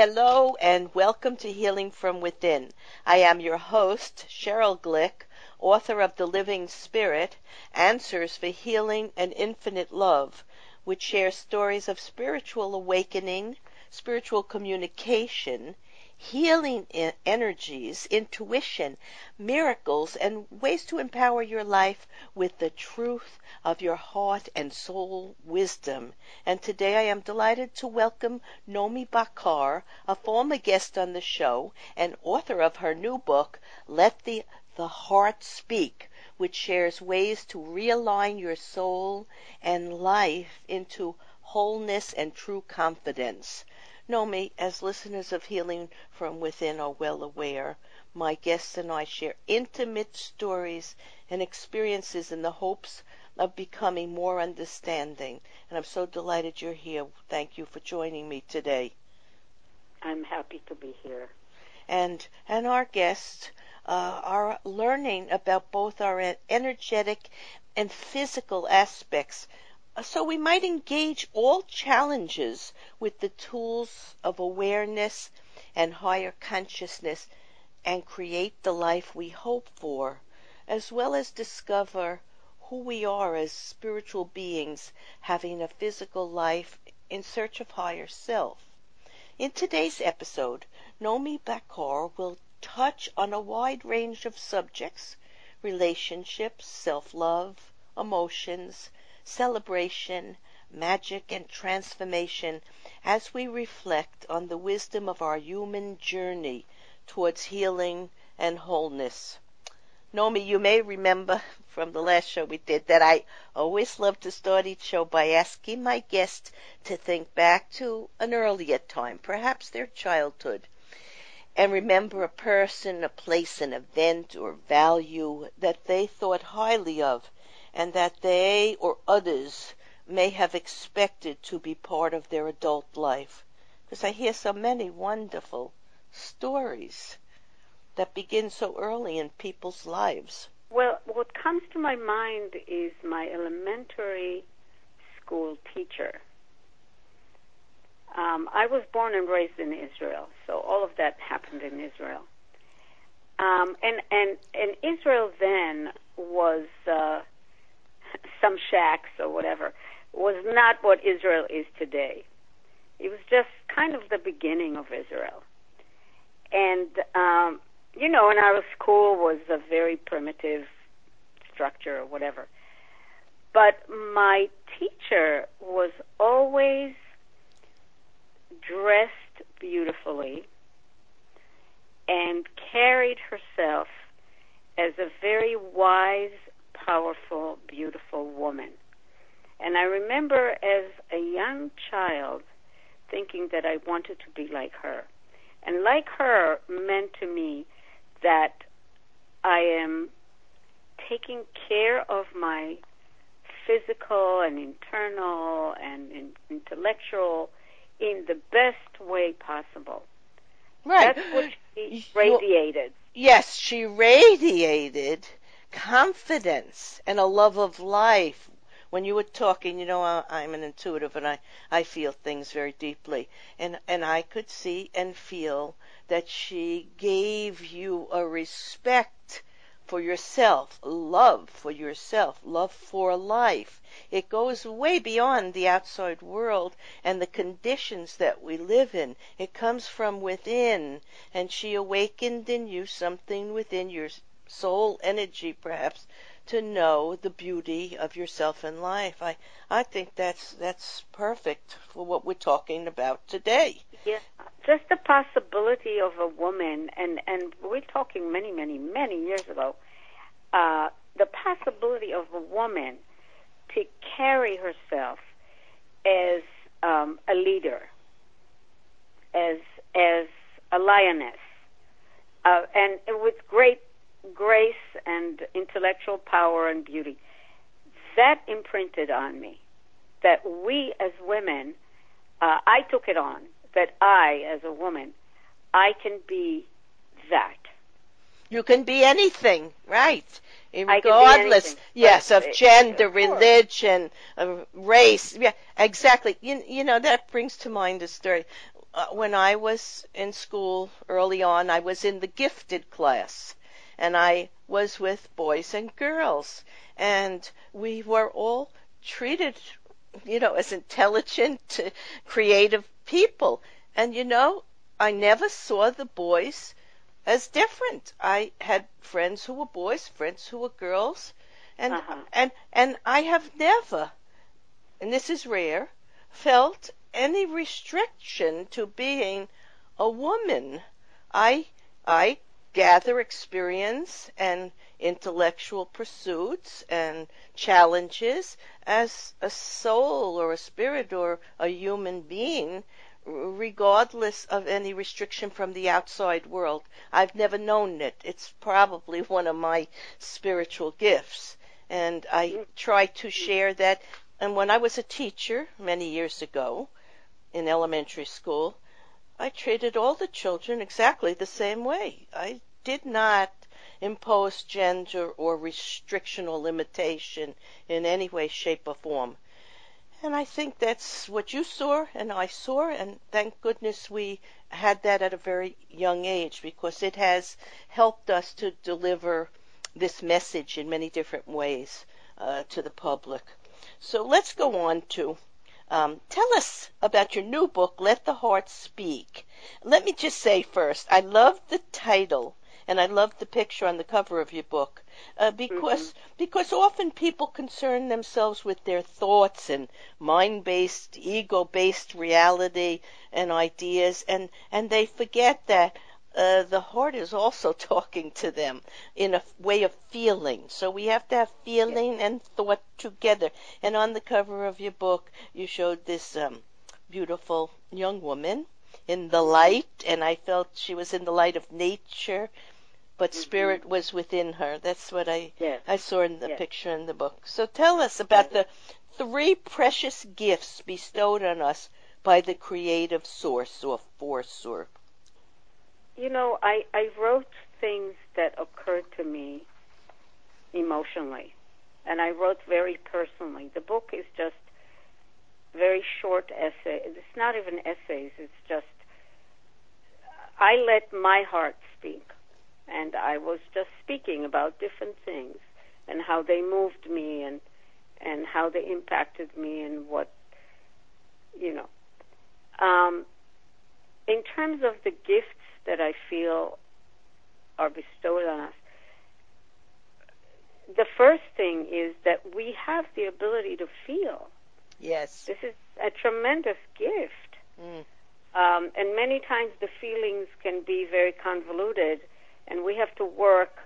Hello and welcome to Healing from Within. I am your host, Cheryl Glick, author of The Living Spirit Answers for Healing and Infinite Love, which shares stories of spiritual awakening, spiritual communication, healing energies, intuition, miracles, and ways to empower your life with the truth of your heart and soul wisdom. And today I am delighted to welcome Nomi Bachar, a former guest on the show and author of her new book, Let the, the Heart Speak, which shares ways to realign your soul and life into wholeness and true confidence. Nomi, as listeners of Healing from Within are well aware, my guests and I share intimate stories and experiences in the hopes of becoming more understanding. And I'm so delighted you're here. Thank you for joining me today. I'm happy to be here. And and our guests uh, are learning about both our energetic and physical aspects so we might engage all challenges with the tools of awareness and higher consciousness and create the life we hope for, as well as discover who we are as spiritual beings having a physical life in search of higher self. In today's episode, Nomi Bachar will touch on a wide range of subjects relationships, self love, emotions, celebration, magic, and transformation as we reflect on the wisdom of our human journey towards healing and wholeness. Nomi, you may remember from the last show we did that I always love to start each show by asking my guest to think back to an earlier time, perhaps their childhood, and remember a person, a place, an event, or value that they thought highly of and that they or others may have expected to be part of their adult life. Because I hear so many wonderful stories that begin so early in people's lives. Well, what comes to my mind is my elementary school teacher. Um, I was born and raised in Israel, so all of that happened in Israel. Um, and and and Israel then was uh, some shacks or whatever, was not what Israel is today. It was just kind of the beginning of Israel. And, um, you know, and our school was a very primitive structure or whatever. But my teacher was always dressed beautifully and carried herself as a very wise powerful, beautiful woman. And I remember as a young child thinking that I wanted to be like her. And like her meant to me that I am taking care of my physical and internal and in, intellectual in the best way possible. Right. That's what she radiated. Yes, she radiated confidence and a love of life. When you were talking, you know, I'm an intuitive and I, I feel things very deeply. And, and I could see and feel that she gave you a respect for yourself, love for yourself, love for life. It goes way beyond the outside world and the conditions that we live in. It comes from within, and she awakened in you something within your soul energy, perhaps, to know the beauty of yourself in life. I, I think that's that's perfect for what we're talking about today. Yeah, just the possibility of a woman, and and we're talking many, many, many years ago. Uh, the possibility of a woman to carry herself as um, a leader, as as a lioness, uh, and with great grace and intellectual power and beauty. That imprinted on me that we as women, uh, I took it on that I, as a woman, I can be that. You can be anything, right? regardless, yes, of gender, of religion, of race. Yeah, exactly. You, you know, that brings to mind a story. Uh, when I was in school early on, I was in the gifted class, and I was with boys and girls, and we were all treated, you know, as intelligent, creative people. And you know, I never saw the boys as different. I had friends who were boys, friends who were girls, and Uh-huh. and and I have never, and this is rare, felt any restriction to being a woman. I I gather experience and intellectual pursuits and challenges as a soul or a spirit or a human being regardless of any restriction from the outside world. I've never known it. It's probably one of my spiritual gifts. And I try to share that. And when I was a teacher many years ago in elementary school, I treated all the children exactly the same way. I did not impose gender or restriction or limitation in any way, shape, or form. And I think that's what you saw and I saw, and thank goodness we had that at a very young age because it has helped us to deliver this message in many different ways uh, to the public. So let's go on to um, tell us about your new book, Let the Heart Speak. Let me just say first, I love the title and I love the picture on the cover of your book uh, because because often people concern themselves with their thoughts and mind-based, ego-based reality and ideas, and and they forget that. Uh, the heart is also talking to them in a way of feeling. So we have to have feeling and thought together. And on the cover of your book, you showed this um, beautiful young woman in the light, and I felt she was in the light of nature, but spirit was within her. That's what I Yes. I saw in the Yes. picture in the book. So tell us about the three precious gifts bestowed on us by the creative source or force or You know, I, I wrote things that occurred to me emotionally, and I wrote very personally. The book is just very short essay. It's not even essays. It's just I let my heart speak, and I was just speaking about different things and how they moved me and and how they impacted me and what you know. Um, in terms of the gifts that I feel are bestowed on us, the first thing is that we have the ability to feel. yes. This is a tremendous gift. Mm. Um, and many times the feelings can be very convoluted, and we have to work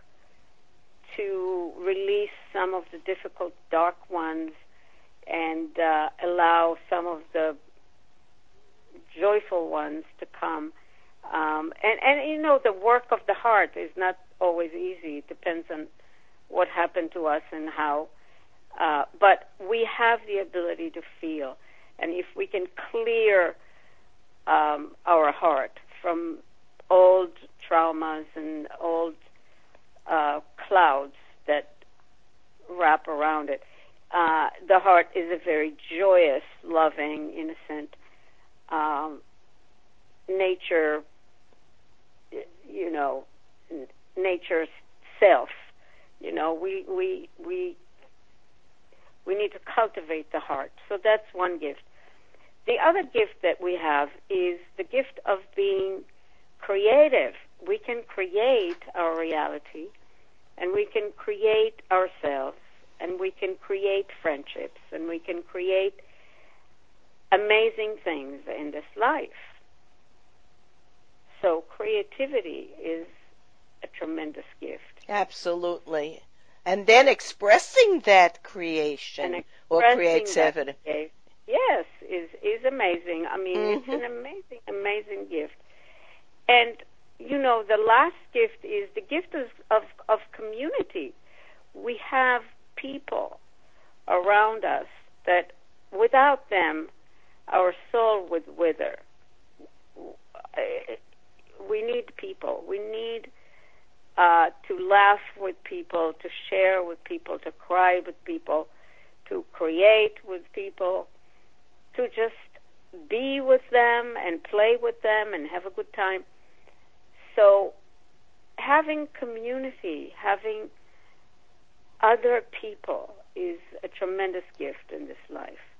to release some of the difficult, dark ones and uh, allow some of the joyful ones to come. Um, and, and, you know, the work of the heart is not always easy. It depends on what happened to us and how. Uh, but we have the ability to feel. And if we can clear um, our heart from old traumas and old uh, clouds that wrap around it. Uh, the heart is a very joyous, loving, innocent, um, nature, you know, nature's self. You know, we we we we need to cultivate the heart. So that's one gift. The other gift that we have is the gift of being creative. We can create our reality, and we can create ourselves, and we can create friendships, and we can create amazing things in this life. So creativity is a tremendous gift. Absolutely. And then expressing that creation or Expressing that creativity. gift, Yes, is is amazing. I mean, it's Mhm. an amazing, amazing gift. And you know, the last gift is the gift of of, of community. We have people around us that without them, our soul would wither. We need people. We need uh, to laugh with people, to share with people, to cry with people, to create with people, to just be with them and play with them and have a good time. So, having community, having other people is a tremendous gift in this life.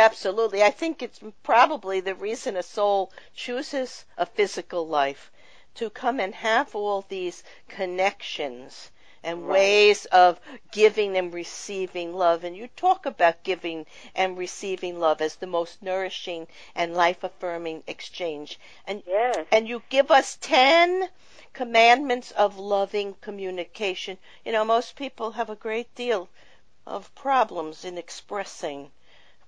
Absolutely. I think it's probably the reason a soul chooses a physical life to come and have all these connections and Right. ways of giving and receiving love. And you talk about giving and receiving love as the most nourishing and life affirming exchange. And Yes. and you give us 10 commandments of loving communication. You know, most people have a great deal of problems in expressing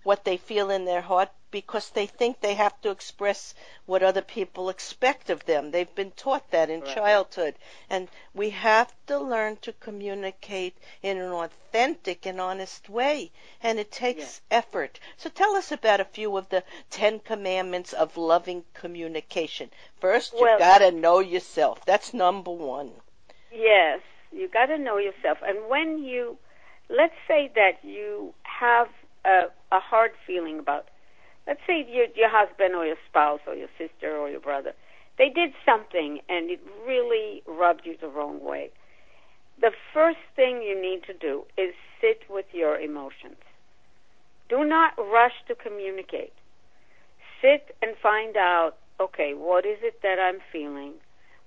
what they feel in their heart because they think they have to express what other people expect of them. They've been taught that in Right. childhood. And we have to learn to communicate in an authentic and honest way. And it takes effort. So tell us about a few of the Ten Commandments of loving communication. First, you Well- gotta know yourself. That's number one. Yes, you've got to know yourself. And when you, let's say that you have a, hard feeling about, let's say your your husband or your spouse or your sister or your brother, they did something and it really rubbed you the wrong way. The first thing you need to do is sit with your emotions. Do not rush to communicate. Sit and find out, okay, what is it that I'm feeling?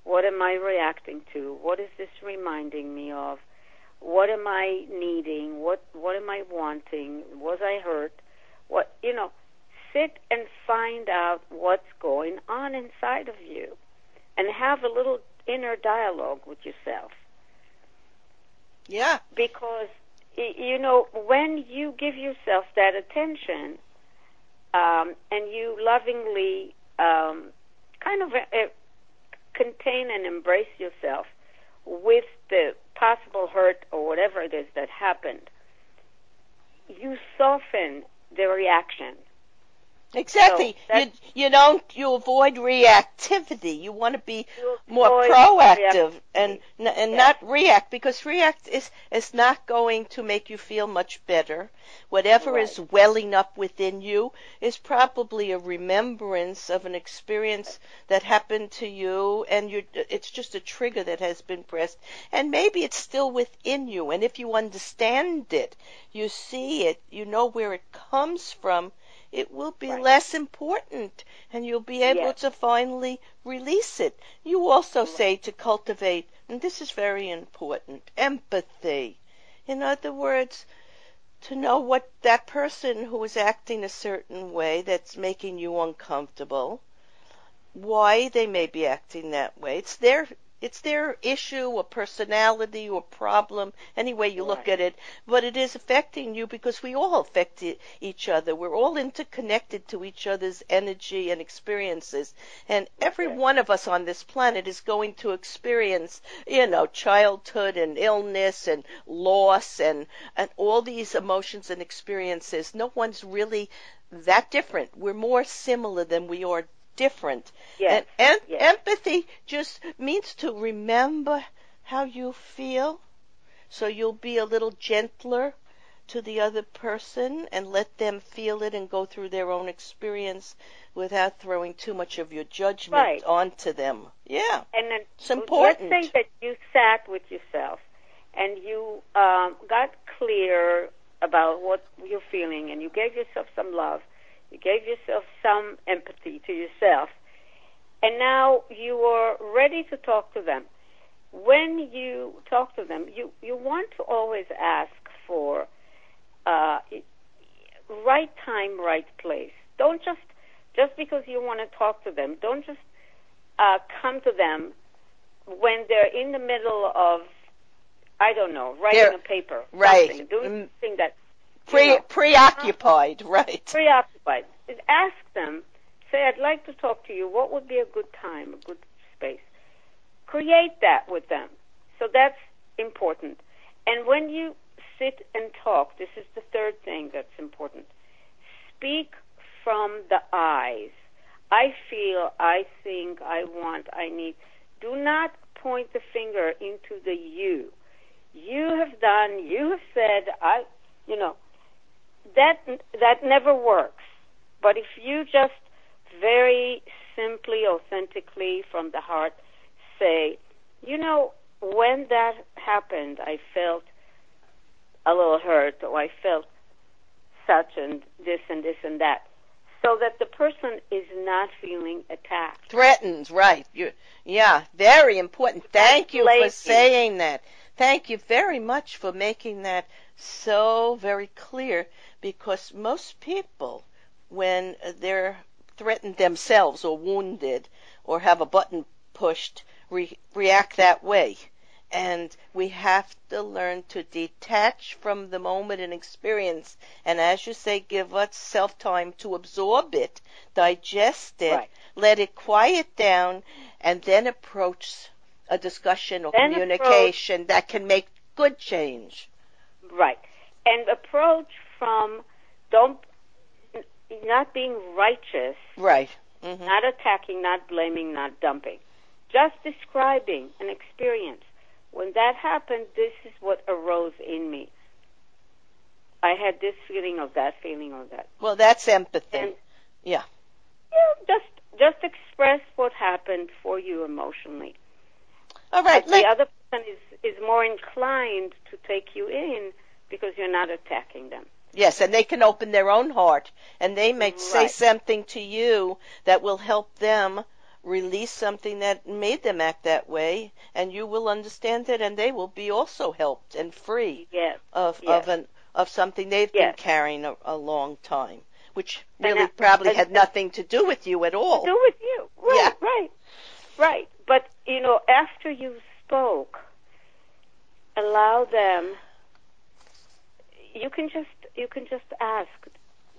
What am I reacting to? What is this reminding me of? What am I needing? What what am I wanting? Was I hurt? What you know, sit and find out what's going on inside of you and have a little inner dialogue with yourself Yeah. because you know when you give yourself that attention um, and you lovingly um, kind of uh, contain and embrace yourself with the possible that happened, you soften the reaction. Exactly. So you you don't you avoid reactivity. You want to be more proactive and and Yeah. not react because react is is not going to make you feel much better. Whatever is welling up within you is probably a remembrance of an experience that happened to you and you it's just a trigger that has been pressed and maybe it's still within you and if you understand it, you see it, you know where it comes from, it will be Right. less important and you'll be able Yes. to finally release it. You also say to cultivate, and this is very important, empathy. In other words, to know what that person who is acting a certain way that's making you uncomfortable, why they may be acting that way. It's their it's their issue or personality or problem, any way you look Right. at it, but it is affecting you because we all affect e- each other. We're all interconnected to each other's energy and experiences. And every Right. one of us on this planet is going to experience, you know, childhood and illness and loss and, and all these emotions and experiences. No one's really that different. We're more similar than we are different. Yes. And, and yes. empathy just means to remember how you feel so you'll be a little gentler to the other person and let them feel it and go through their own experience without throwing too much of your judgment Right. onto them. Yeah. And then It's important. let's say that you sat with yourself and you um, got clear about what you're feeling and you gave yourself some love. You gave yourself some empathy to yourself. And now you are ready to talk to them. When you talk to them, you, you want to always ask for uh, right time, right place. Don't just just because you want to talk to them. Don't just uh, come to them when they're in the middle of I don't know writing They're- a paper, right. something, doing Mm. something that Pre- you know, preoccupied, uh-huh. right. preoccupied. Ask them. Say, I'd like to talk to you. What would be a good time, a good space? Create that with them. So that's important. And when you sit and talk, this is the third thing that's important. Speak from the eyes. I feel, I think, I want, I need. Do not point the finger into the you. You have done, you have said, I, you know, that that never works. But if you just very simply, authentically, from the heart, say, you know, when that happened, I felt a little hurt, or I felt such and this and this and that so that the person is not feeling attacked. Threatened, right. You, yeah, very important. Thank you for saying that. Thank you very much for making that so very clear because most people, when they're threatened themselves or wounded or have a button pushed, re- react that way. And we have to learn to detach from the moment and experience. And as you say give us self time to absorb it digest it right. let it quiet down and then approach a discussion or then communication approach, that can make good change. Right. And approach from don't not being righteous right mm-hmm. not attacking not blaming not dumping just describing an experience when that happened, this is what arose in me. I had this feeling of that feeling of that. Well, that's empathy. And, yeah. Yeah, just just express what happened for you emotionally. All right. But the other person is is more inclined to take you in because you're not attacking them. Yes, and they can open their own heart and they may right. say something to you that will help them release something that made them act that way, and you will understand it, and they will be also helped and free yes. of yes. of an of something they've yes. been carrying a, a, long time, which really probably had nothing to do with you at all. To do with you, right? Yeah. Right, right. But you know, after you spoke, allow them. You can just you can just ask,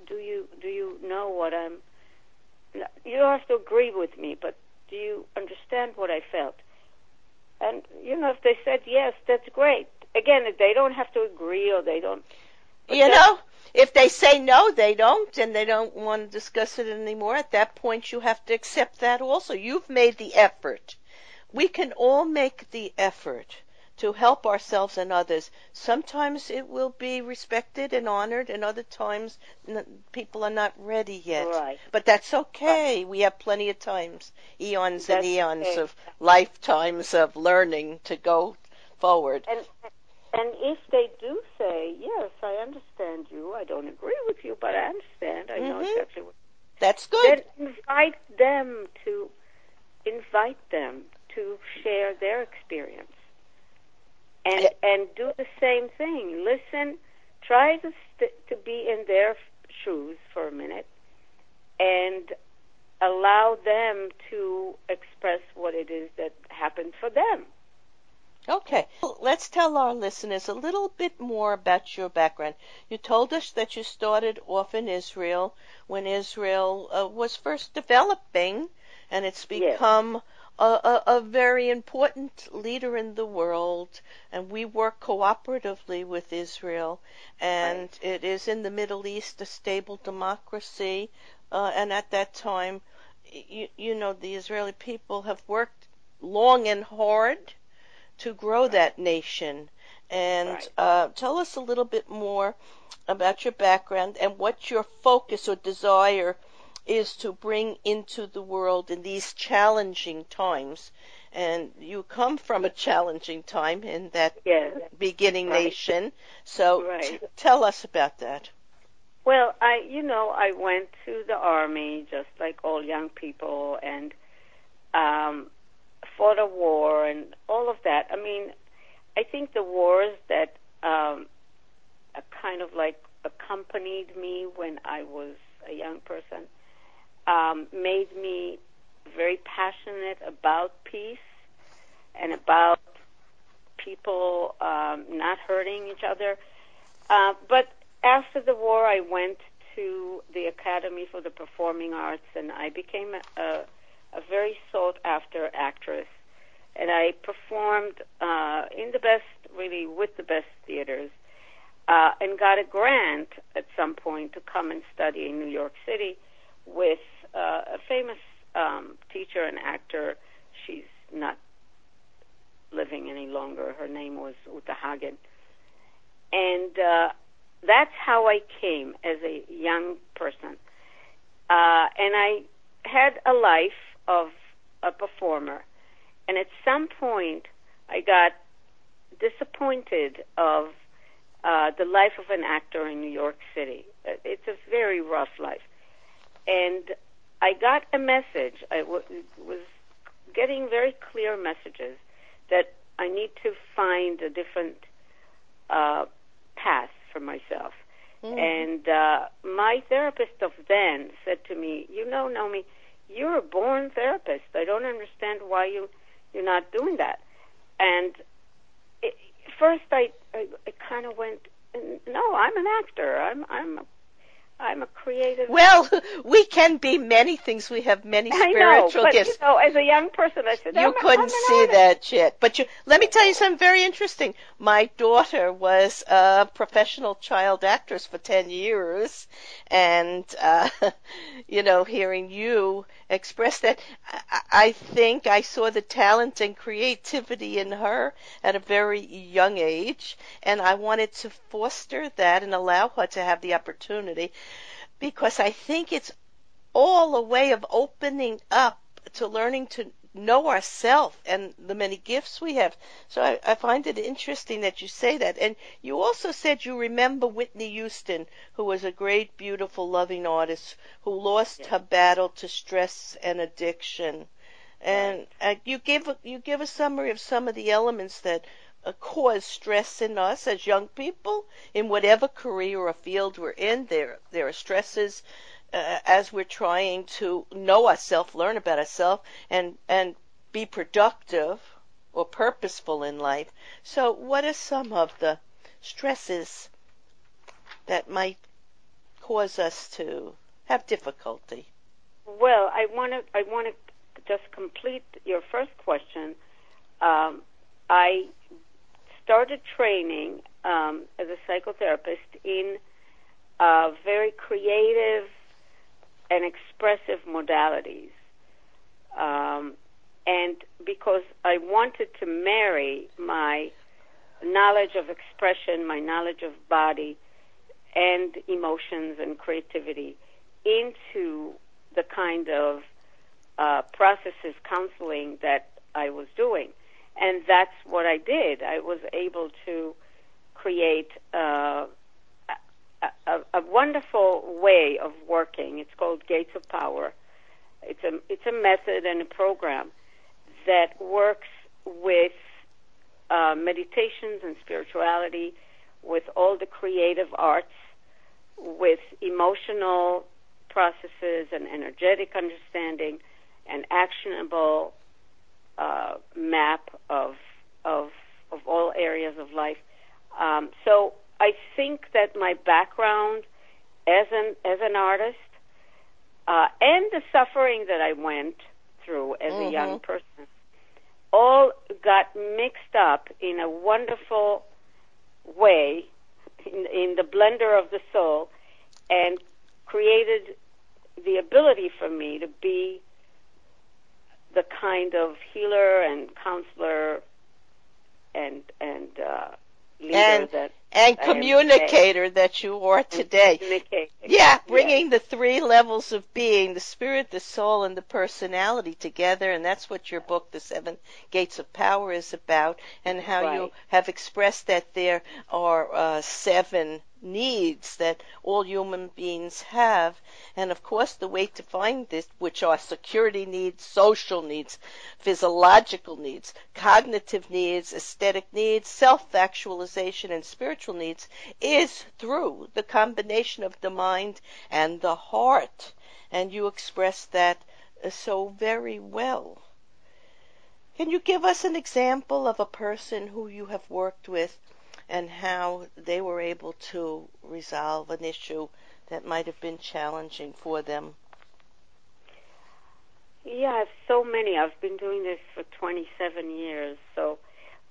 do you do you know what I'm you don't have to agree with me, but do you understand what I felt? And you know, if they said yes, that's great. Again, if they don't have to agree or they don't, you know, if they say no, they don't, and they don't want to discuss it anymore. At that point, you have to accept that also. You've made the effort. We can all make the effort to help ourselves and others. Sometimes it will be respected and honored, and other times n- people are not ready yet. Right. But that's okay. Right. We have plenty of times, eons that's and eons okay. of lifetimes of learning to go forward. And and if they do say, yes, I understand you, I don't agree with you, but I understand, I know mm-hmm. exactly what. That's good. Then invite them to invite them to share their experience and and do the same thing. Listen, try to st- to be in their shoes for a minute, and allow them to express what it is that happened for them. Okay, let's tell our listeners a little bit more about your background. You told us that you started off in Israel when Israel uh, was first developing, and it's become yes a, a, a, very important leader in the world, and we work cooperatively with Israel. And right. it is in the Middle East a stable democracy. Uh, and at that time, you, you know, the Israeli people have worked long and hard to grow right. that nation. And right. uh, tell us a little bit more about your background and what your focus or desire is to bring into the world in these challenging times. And you come from a challenging time in that yes. beginning right. nation. So right. t- tell us about that. Well, I, you know, I went to the army just like all young people and um, fought a war and all of that. I mean, I think the wars that um, kind of like accompanied me when I was a young person um, made me very passionate about peace and about people um, not hurting each other. Uh, but after the war, I went to the Academy for the Performing Arts, and I became a, a, a very sought after actress. And I performed uh, in the best, really, with the best theaters, uh, and got a grant at some point to come and study in New York City with uh, a famous um, teacher and actor. She's not living any longer. Her name was Uta Hagen. And uh, that's how I came as a young person. Uh, and I had a life of a performer. And at some point, I got disappointed of uh, the life of an actor in New York City. Uh, it's a very rough life. And I got a message. I w- was getting very clear messages that I need to find a different uh, path for myself. Mm-hmm. And uh, my therapist of then said to me, "You know, Naomi, you're a born therapist. I don't understand why you you're not doing that." And it, first, I I, I kind of went, "No, I'm an actor. I'm I'm a I'm a creative. Well, we can be many things. We have many spiritual I know, but, gifts. You know, as a young person, I said, you couldn't see artist. that shit. But you, let me tell you something very interesting. My daughter was a professional child actress for 10 years. And, uh, you know, hearing you express that, I, think I saw the talent and creativity in her at a very young age. And I wanted to foster that and allow her to have the opportunity because I think it's all a way of opening up to learning to know ourselves and the many gifts we have. So I, I, find it interesting that you say that. And you also said you remember Whitney Houston, who was a great, beautiful, loving artist who lost her battle to stress and addiction. And right. uh, you give a, you give a summary of some of the elements that uh, cause stress in us as young people in whatever career or field we're in. There there are stresses uh, as we're trying to know ourselves, learn about ourselves, and and be productive or purposeful in life. So, what are some of the stresses that might cause us to have difficulty? Well, I want to I want to just complete your first question. Um, I started training um, as a psychotherapist in uh, very creative and expressive modalities. Um, and because I wanted to marry my knowledge of expression, my knowledge of body, and emotions and creativity into the kind of uh, processes, counseling that I was doing and that's what I did. I was able to create uh, a, a, wonderful way of working. It's called Gates of Power. It's a it's a method and a program that works with uh, meditations and spirituality, with all the creative arts, with emotional processes and energetic understanding, and actionable uh, map of of of all areas of life. Um, so I think that my background as an as an artist uh, and the suffering that I went through as mm-hmm. a young mm-hmm. person all got mixed up in a wonderful way in, in the blender of the soul and created the ability for me to be the kind of healer and counselor and and uh, leader and, that and communicator that you are today. Yeah, bringing the three levels of being, the spirit, the soul, and the personality together, and that's what your book, The Seven Gates of Power, is about, and how right. you have expressed that there are uh, seven needs that all human beings have. And of course, the way to find this, which are security needs, social needs, physiological needs, cognitive needs, aesthetic needs, self-actualization, and spiritual needs, is through the combination of the mind and the heart. And you express that uh, so very well. Can you give us an example of a person who you have worked with and how they were able to resolve an issue that might have been challenging for them? Yeah, so many. I've been doing this for 27 years. So,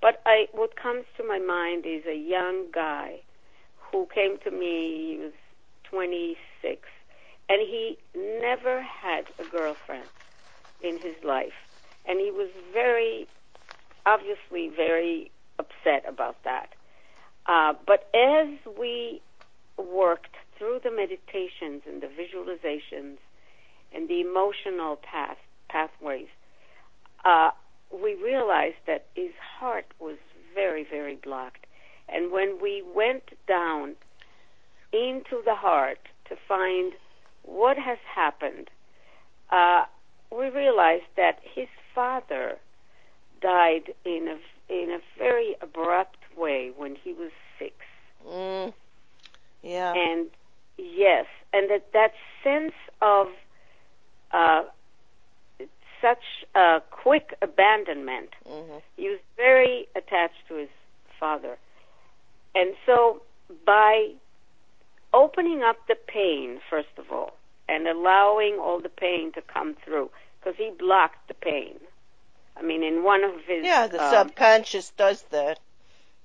but I, what comes to my mind is a young guy who came to me. He was 26, and he never had a girlfriend in his life, and he was very obviously very upset about that. Uh, but as we worked through the meditations and the visualizations and the emotional path pathways, uh, we realized that his heart was very, very blocked. And when we went down into the heart to find what has happened, uh, we realized that his father died in a in a very abrupt way when he was six. Mm. Yeah. And yes, and that that sense of uh, such a quick abandonment. Mm-hmm. He was very attached to his father, and so by opening up the pain first of all and allowing all the pain to come through because he blocked the pain. I mean, in one of his yeah, the um, subconscious does that.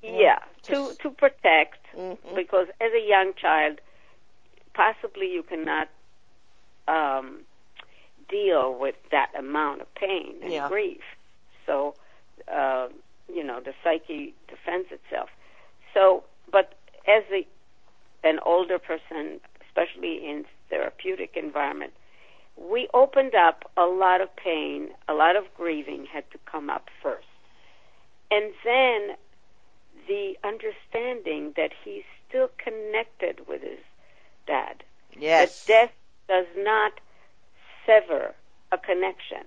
Yeah to to protect Mhm. because as a young child, possibly you cannot um, deal with that amount of pain and Yeah. grief. So, uh, you know, the psyche defends itself. So, but as a, an older person, especially in therapeutic environment, we opened up a lot of pain, a lot of grieving had to come up first. And then the understanding that he's still connected with his dad. Yes. That death does not sever a connection.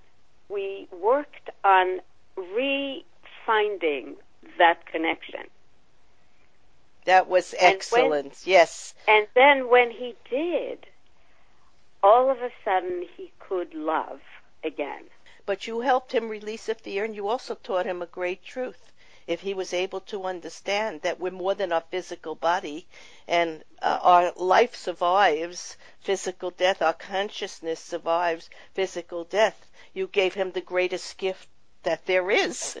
We worked on re-finding that connection. That was when- excellent. yes. And then when he did, all of a sudden he could love again. But you helped him release a fear, and you also taught him a great truth. If he was able to understand that we're more than our physical body, and uh, our life survives physical death, our consciousness survives physical death, you gave him the greatest gift that there is.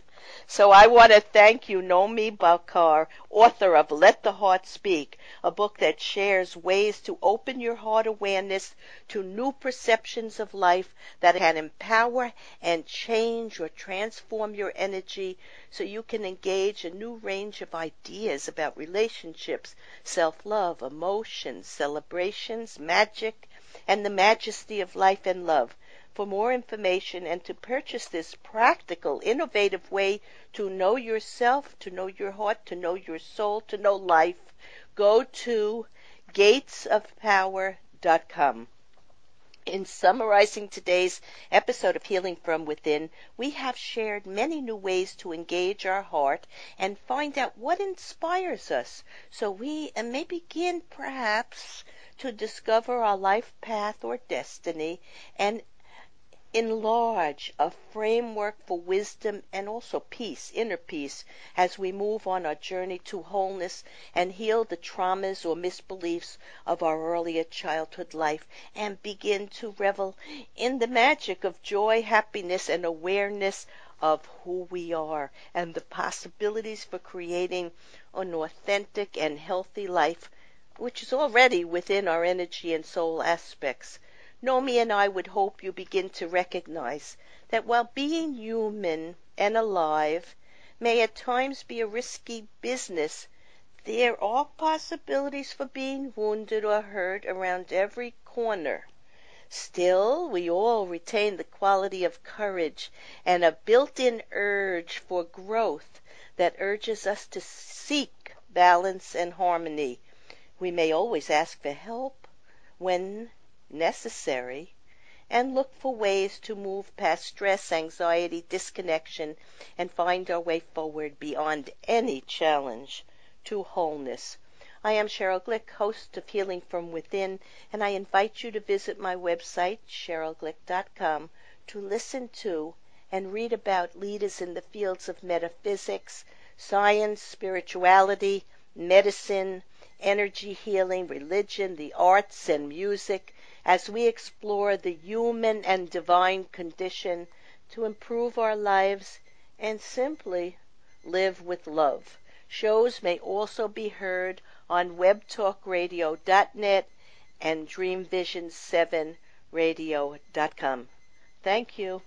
So I want to thank you, Nomi Bachar, author of Let the Heart Speak, a book that shares ways to open your heart awareness to new perceptions of life that can empower and change or transform your energy so you can engage a new range of ideas about relationships, self-love, emotions, celebrations, magic, and the majesty of life and love. For more information and to purchase this practical, innovative way to know yourself, to know your heart, to know your soul, to know life, go to gatesofpower.com. In summarizing today's episode of Healing from Within, we have shared many new ways to engage our heart and find out what inspires us so we uh, may begin perhaps to discover our life path or destiny and enlarge a framework for wisdom and also peace, inner peace, as we move on our journey to wholeness and heal the traumas or misbeliefs of our earlier childhood life and begin to revel in the magic of joy, happiness, and awareness of who we are and the possibilities for creating an authentic and healthy life, which is already within our energy and soul aspects. Nomi and I would hope you begin to recognize that while being human and alive may at times be a risky business, there are possibilities for being wounded or hurt around every corner. Still, we all retain the quality of courage and a built-in urge for growth that urges us to seek balance and harmony. We may always ask for help when necessary and look for ways to move past stress, anxiety, disconnection, and find our way forward beyond any challenge to wholeness. I am Cheryl Glick, host of Healing from Within, and I invite you to visit my website, cherylglick.com, to listen to and read about leaders in the fields of metaphysics, science, spirituality, medicine, energy healing, religion, the arts, and music as we explore the human and divine condition to improve our lives and simply live with love. Shows may also be heard on webtalkradio.net and dreamvision7radio.com. Thank you.